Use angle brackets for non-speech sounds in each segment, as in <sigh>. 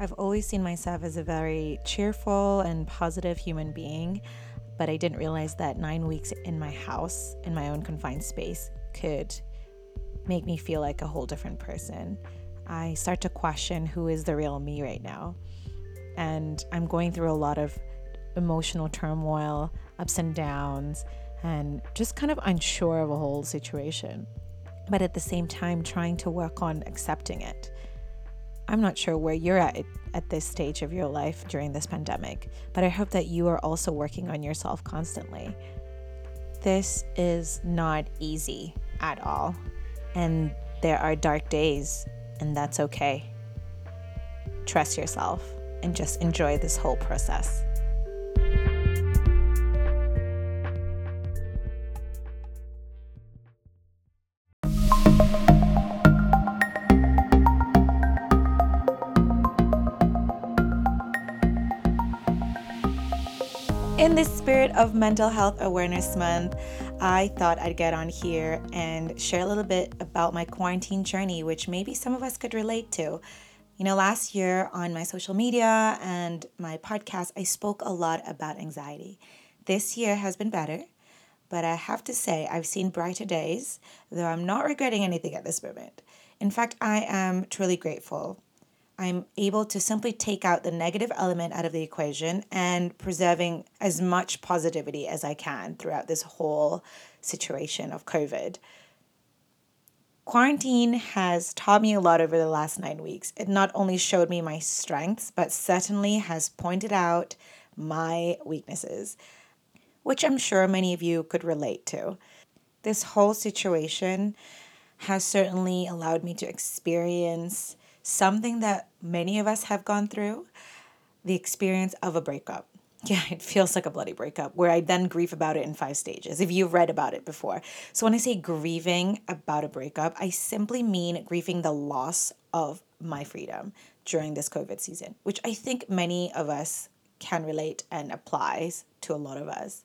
I've always seen myself as a very cheerful and positive human being, but I didn't realize that nine weeks in my house, in my own confined space, could make me feel like a whole different person. I start to question who is the real me right now. And I'm going through a lot of emotional turmoil, ups and downs, and just kind of unsure of a whole situation. But at the same time, trying to work on accepting it I'm not sure where you're at at this stage of your life during this pandemic, but I hope that you are also working on yourself constantly. This is not easy at all, and there are dark days, and that's okay. Trust yourself and just enjoy this whole process. In the spirit of Mental Health Awareness Month, I thought I'd get on here and share a little bit about my quarantine journey, which maybe some of us could relate to. You know, last year on my social media and my podcast, I spoke a lot about anxiety. This year has been better, but I have to say, I've seen brighter days, though I'm not regretting anything at this moment. In fact, I am truly grateful I'm able to simply take out the negative element out of the equation and preserving as much positivity as I can throughout this whole situation of COVID. Quarantine has taught me a lot over the last nine weeks. It not only showed me my strengths, but certainly has pointed out my weaknesses, which I'm sure many of you could relate to. This whole situation has certainly allowed me to experience something that many of us have gone through the experience of a breakup. <laughs> Yeah, it feels like a bloody breakup where I then grieve about it in five stages, if you've read about it before. So, when I say grieving about a breakup, I simply mean grieving the loss of my freedom during this COVID season, which I think many of us can relate and applies to a lot of us.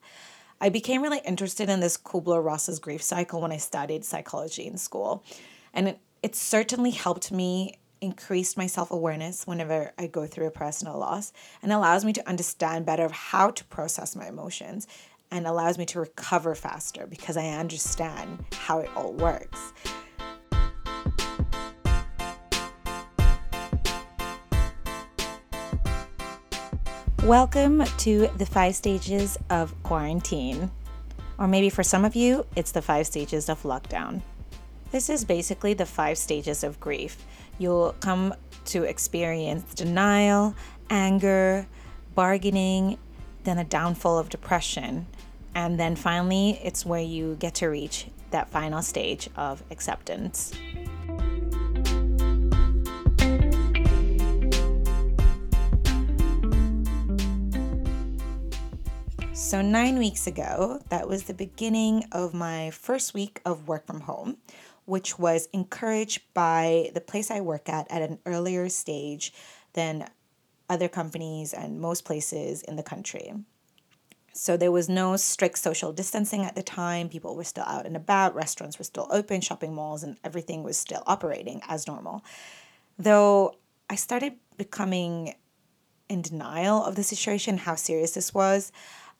I became really interested in this Kubler Ross's grief cycle when I studied psychology in school. And it, it certainly helped me increased my self awareness whenever I go through a personal loss and allows me to understand better how to process my emotions and allows me to recover faster because I understand how it all works. Welcome to the five stages of quarantine. Or maybe for some of you, it's the five stages of lockdown. This is basically the five stages of grief you'll come to experience denial, anger, bargaining, then a downfall of depression. And then finally, it's where you get to reach that final stage of acceptance. So, nine weeks ago, that was the beginning of my first week of work from home, which was encouraged by the place I work at at an earlier stage than other companies and most places in the country. So there was no strict social distancing at the time. People were still out and about, restaurants were still open, shopping malls, and everything was still operating as normal. Though I started becoming in denial of the situation, how serious this was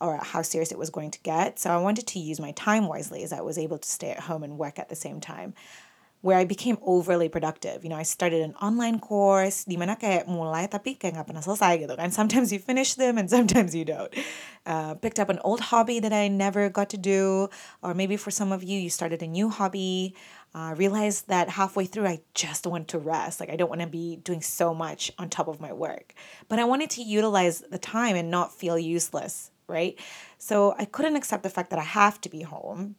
or how serious it was going to get. So I wanted to use my time wisely as I was able to stay at home and work at the same time. Where I became overly productive. You know, I started an online course, di mana kayak mulai tapi kayak nggak pernah selesai gitu kan. <laughs> Sometimes you finish them and sometimes you don't. Uh, picked up an old hobby that I never got to do. Or maybe for some of you, you started a new hobby. Uh, realized that halfway through, I just want to rest. Like, I don't want to be doing so much on top of my work. But I wanted to utilize the time and not feel useless right? So I couldn't accept the fact that I have to be home.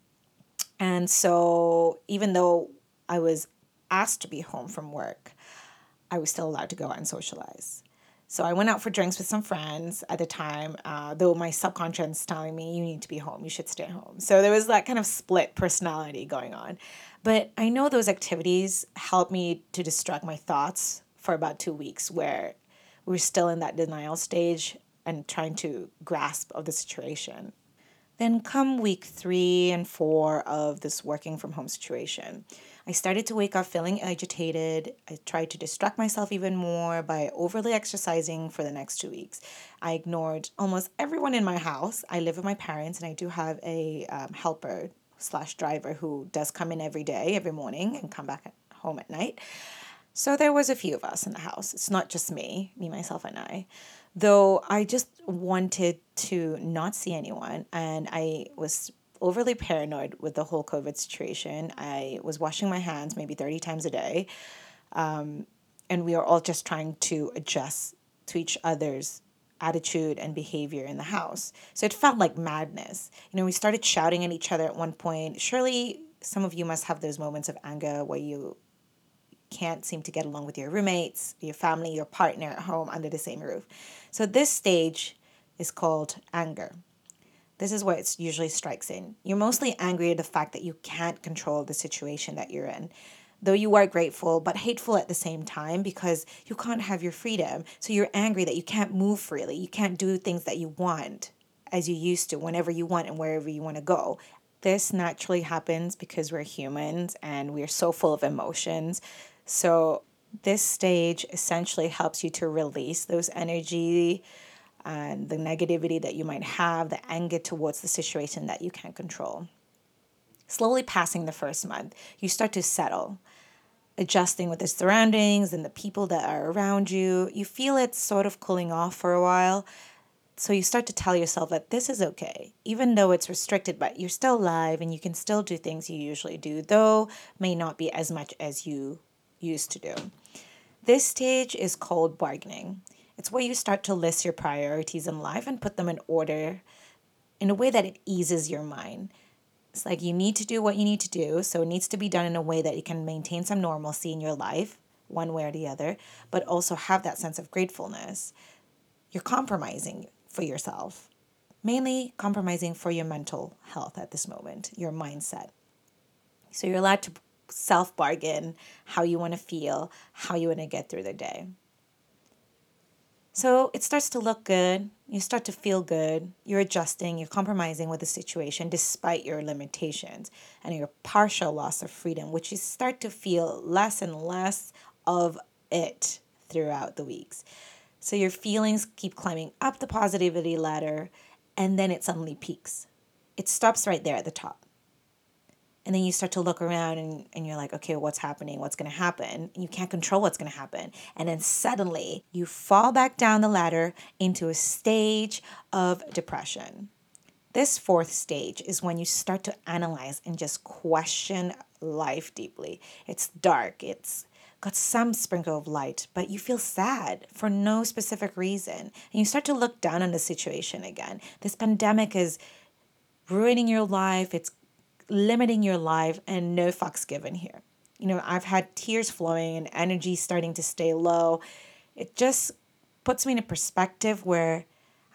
And so even though I was asked to be home from work, I was still allowed to go out and socialize. So I went out for drinks with some friends at the time, uh, though my subconscious telling me, you need to be home, you should stay home. So there was that kind of split personality going on. But I know those activities helped me to distract my thoughts for about two weeks where we we're still in that denial stage and trying to grasp of the situation. Then come week three and four of this working from home situation. I started to wake up feeling agitated. I tried to distract myself even more by overly exercising for the next two weeks. I ignored almost everyone in my house. I live with my parents and I do have a um, helper slash driver who does come in every day, every morning, and come back home at night. So there was a few of us in the house. It's not just me, me, myself, and I. Though I just wanted to not see anyone, and I was overly paranoid with the whole COVID situation. I was washing my hands maybe 30 times a day. Um, and we are all just trying to adjust to each other's attitude and behavior in the house. So it felt like madness. You know, we started shouting at each other at one point. Surely some of you must have those moments of anger where you can't seem to get along with your roommates, your family, your partner at home under the same roof. So this stage is called anger. This is where it usually strikes in. You're mostly angry at the fact that you can't control the situation that you're in. Though you are grateful, but hateful at the same time because you can't have your freedom. So you're angry that you can't move freely. You can't do things that you want as you used to, whenever you want and wherever you want to go. This naturally happens because we're humans and we're so full of emotions. So, this stage essentially helps you to release those energy and the negativity that you might have, the anger towards the situation that you can't control. Slowly passing the first month, you start to settle, adjusting with the surroundings and the people that are around you. You feel it sort of cooling off for a while. So you start to tell yourself that this is okay, even though it's restricted, but you're still alive and you can still do things you usually do, though may not be as much as you used to do. This stage is called bargaining. It's where you start to list your priorities in life and put them in order in a way that it eases your mind. It's like you need to do what you need to do, so it needs to be done in a way that you can maintain some normalcy in your life, one way or the other, but also have that sense of gratefulness. You're compromising for yourself, mainly compromising for your mental health at this moment, your mindset. So you're allowed to self bargain how you want to feel, how you want to get through the day. So it starts to look good. You start to feel good. You're adjusting, you're compromising with the situation despite your limitations and your partial loss of freedom, which you start to feel less and less of it throughout the weeks. So your feelings keep climbing up the positivity ladder and then it suddenly peaks. It stops right there at the top and then you start to look around and, and you're like okay what's happening? What's going to happen? You can't control what's going to happen. And then suddenly you fall back down the ladder into a stage of depression. This fourth stage is when you start to analyze and just question life deeply. It's dark. It's got some sprinkle of light, but you feel sad for no specific reason. And you start to look down on the situation again. This pandemic is ruining your life, it's limiting your life and no fucks given here. You know, I've had tears flowing and energy starting to stay low. It just puts me in a perspective where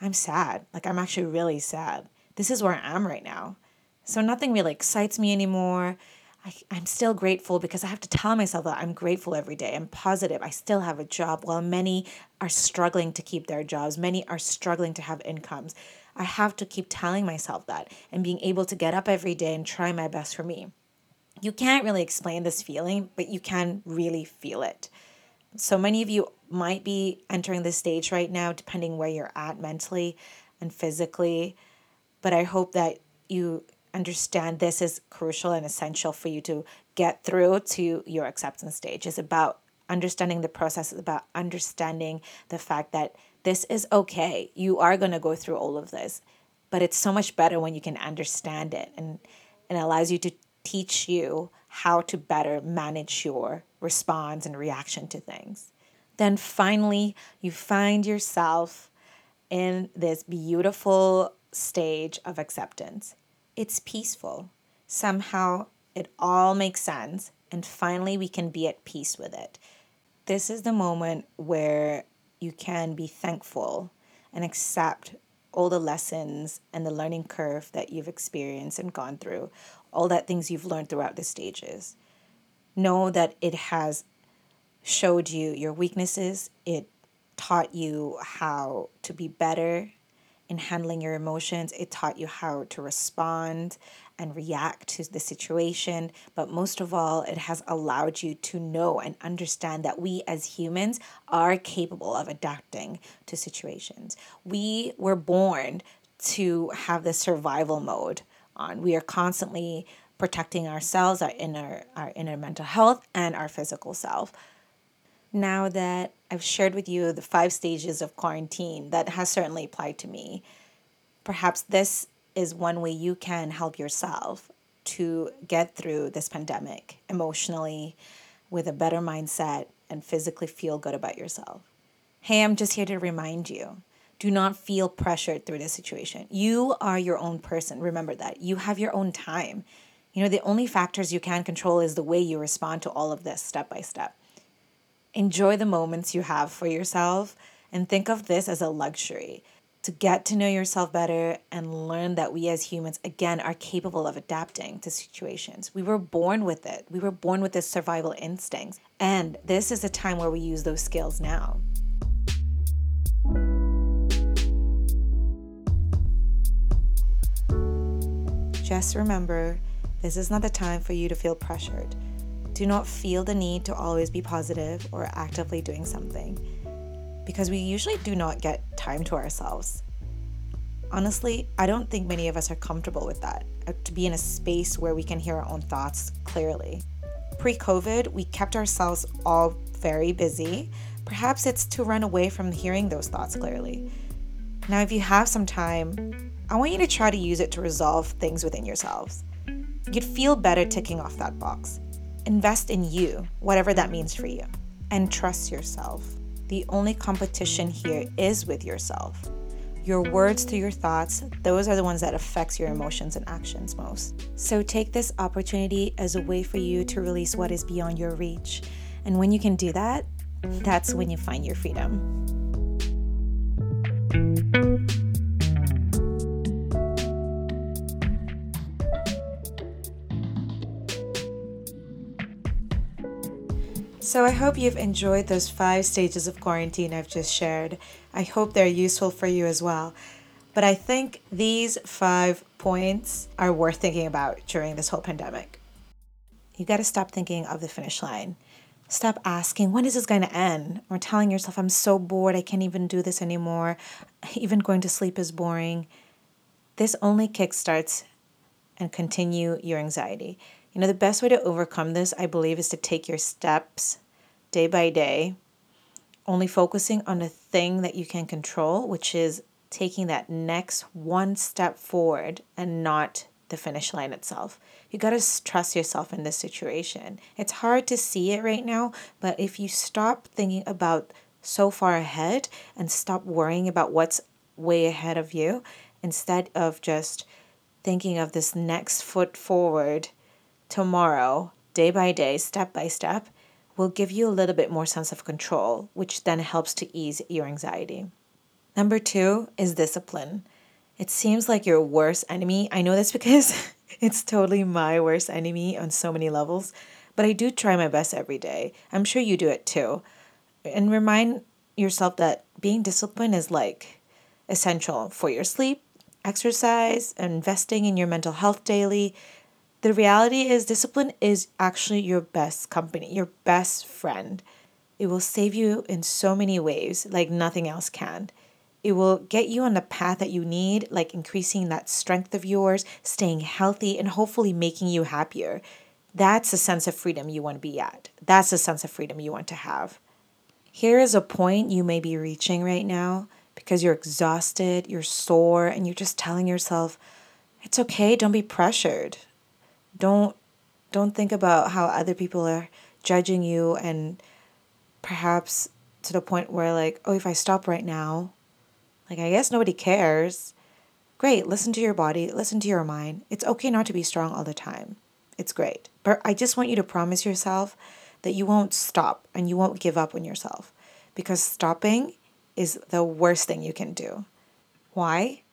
I'm sad. Like, I'm actually really sad. This is where I am right now. So, nothing really excites me anymore. I, I'm still grateful because I have to tell myself that I'm grateful every day. I'm positive. I still have a job while many are struggling to keep their jobs. Many are struggling to have incomes. I have to keep telling myself that and being able to get up every day and try my best for me. You can't really explain this feeling, but you can really feel it. So many of you might be entering this stage right now, depending where you're at mentally and physically. But I hope that you understand this is crucial and essential for you to get through to your acceptance stage. It's about understanding the process, it's about understanding the fact that this is okay. You are going to go through all of this, but it's so much better when you can understand it and it allows you to teach you how to better manage your response and reaction to things. Then finally, you find yourself in this beautiful stage of acceptance. It's peaceful. Somehow it all makes sense, and finally we can be at peace with it. This is the moment where you can be thankful and accept all the lessons and the learning curve that you've experienced and gone through, all that things you've learned throughout the stages. Know that it has showed you your weaknesses, it taught you how to be better, in handling your emotions. It taught you how to respond and react to the situation. But most of all, it has allowed you to know and understand that we as humans are capable of adapting to situations. We were born to have this survival mode on. We are constantly protecting ourselves, our inner, our inner mental health, and our physical self. Now that I've shared with you the five stages of quarantine that has certainly applied to me, perhaps this is one way you can help yourself to get through this pandemic emotionally with a better mindset and physically feel good about yourself. Hey, I'm just here to remind you do not feel pressured through this situation. You are your own person. Remember that. You have your own time. You know, the only factors you can control is the way you respond to all of this step by step. Enjoy the moments you have for yourself and think of this as a luxury to get to know yourself better and learn that we as humans, again, are capable of adapting to situations. We were born with it, we were born with this survival instinct. And this is a time where we use those skills now. Just remember this is not the time for you to feel pressured. Do not feel the need to always be positive or actively doing something because we usually do not get time to ourselves. Honestly, I don't think many of us are comfortable with that, uh, to be in a space where we can hear our own thoughts clearly. Pre COVID, we kept ourselves all very busy. Perhaps it's to run away from hearing those thoughts clearly. Now, if you have some time, I want you to try to use it to resolve things within yourselves. You'd feel better ticking off that box. Invest in you, whatever that means for you, and trust yourself. The only competition here is with yourself. Your words to your thoughts, those are the ones that affects your emotions and actions most. So take this opportunity as a way for you to release what is beyond your reach. And when you can do that, that's when you find your freedom. So, I hope you've enjoyed those five stages of quarantine I've just shared. I hope they're useful for you as well. But I think these five points are worth thinking about during this whole pandemic. You got to stop thinking of the finish line. Stop asking, when is this going to end? Or telling yourself, I'm so bored, I can't even do this anymore. <laughs> Even going to sleep is boring. This only kickstarts and continue your anxiety. You know, the best way to overcome this, I believe, is to take your steps day by day, only focusing on the thing that you can control, which is taking that next one step forward and not the finish line itself. You got to trust yourself in this situation. It's hard to see it right now, but if you stop thinking about so far ahead and stop worrying about what's way ahead of you, instead of just thinking of this next foot forward tomorrow, day by day, step by step, will give you a little bit more sense of control, which then helps to ease your anxiety. Number two is discipline. It seems like your worst enemy. I know this <laughs> because it's totally my worst enemy on so many levels, but I do try my best every day. I'm sure you do it too. And remind yourself that being disciplined is like essential for your sleep, exercise, investing in your mental health daily, the reality is, discipline is actually your best company, your best friend. It will save you in so many ways, like nothing else can. It will get you on the path that you need, like increasing that strength of yours, staying healthy, and hopefully making you happier. That's the sense of freedom you want to be at. That's the sense of freedom you want to have. Here is a point you may be reaching right now because you're exhausted, you're sore, and you're just telling yourself, it's okay, don't be pressured. Don't don't think about how other people are judging you and perhaps to the point where like, oh, if I stop right now, like I guess nobody cares. Great, listen to your body, listen to your mind. It's okay not to be strong all the time. It's great. But I just want you to promise yourself that you won't stop and you won't give up on yourself because stopping is the worst thing you can do. Why?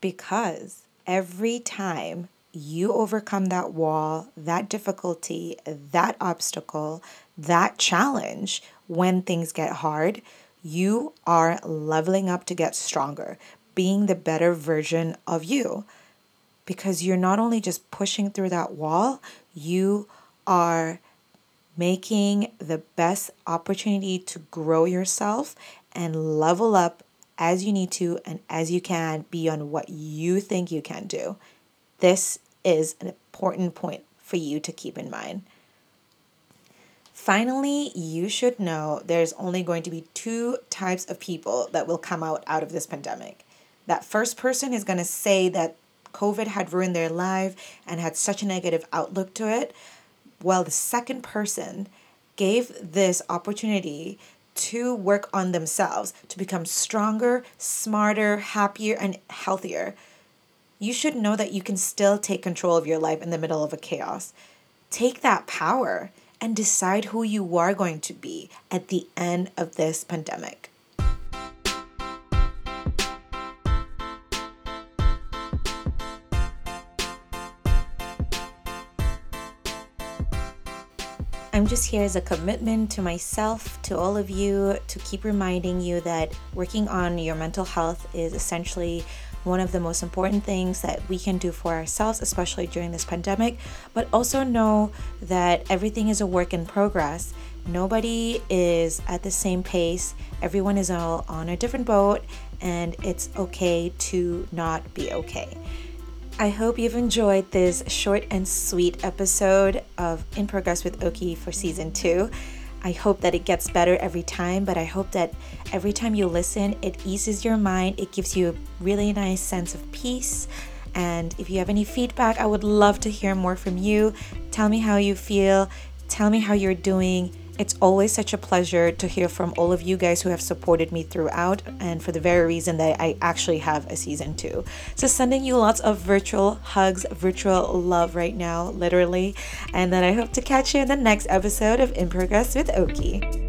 Because every time you overcome that wall, that difficulty, that obstacle, that challenge when things get hard, you are leveling up to get stronger. being the better version of you. Because you're not only just pushing through that wall, you are making the best opportunity to grow yourself and level up as you need to and as you can beyond what you think you can do. This is an important point for you to keep in mind. Finally, you should know there's only going to be two types of people that will come out out of this pandemic. That first person is going to say that COVID had ruined their life and had such a negative outlook to it, while the second person gave this opportunity to work on themselves to become stronger, smarter, happier, and healthier. You should know that you can still take control of your life in the middle of a chaos. Take that power and decide who you are going to be at the end of this pandemic. I'm just here as a commitment to myself, to all of you, to keep reminding you that working on your mental health is essentially one of the most important things that we can do for ourselves, especially during this pandemic. But also know that everything is a work in progress. Nobody is at the same pace, everyone is all on a different boat, and it's okay to not be okay. I hope you've enjoyed this short and sweet episode of In Progress with Oki for season two. I hope that it gets better every time, but I hope that every time you listen, it eases your mind. It gives you a really nice sense of peace. And if you have any feedback, I would love to hear more from you. Tell me how you feel, tell me how you're doing. It's always such a pleasure to hear from all of you guys who have supported me throughout, and for the very reason that I actually have a season two. So, sending you lots of virtual hugs, virtual love right now, literally, and then I hope to catch you in the next episode of In Progress with Oki.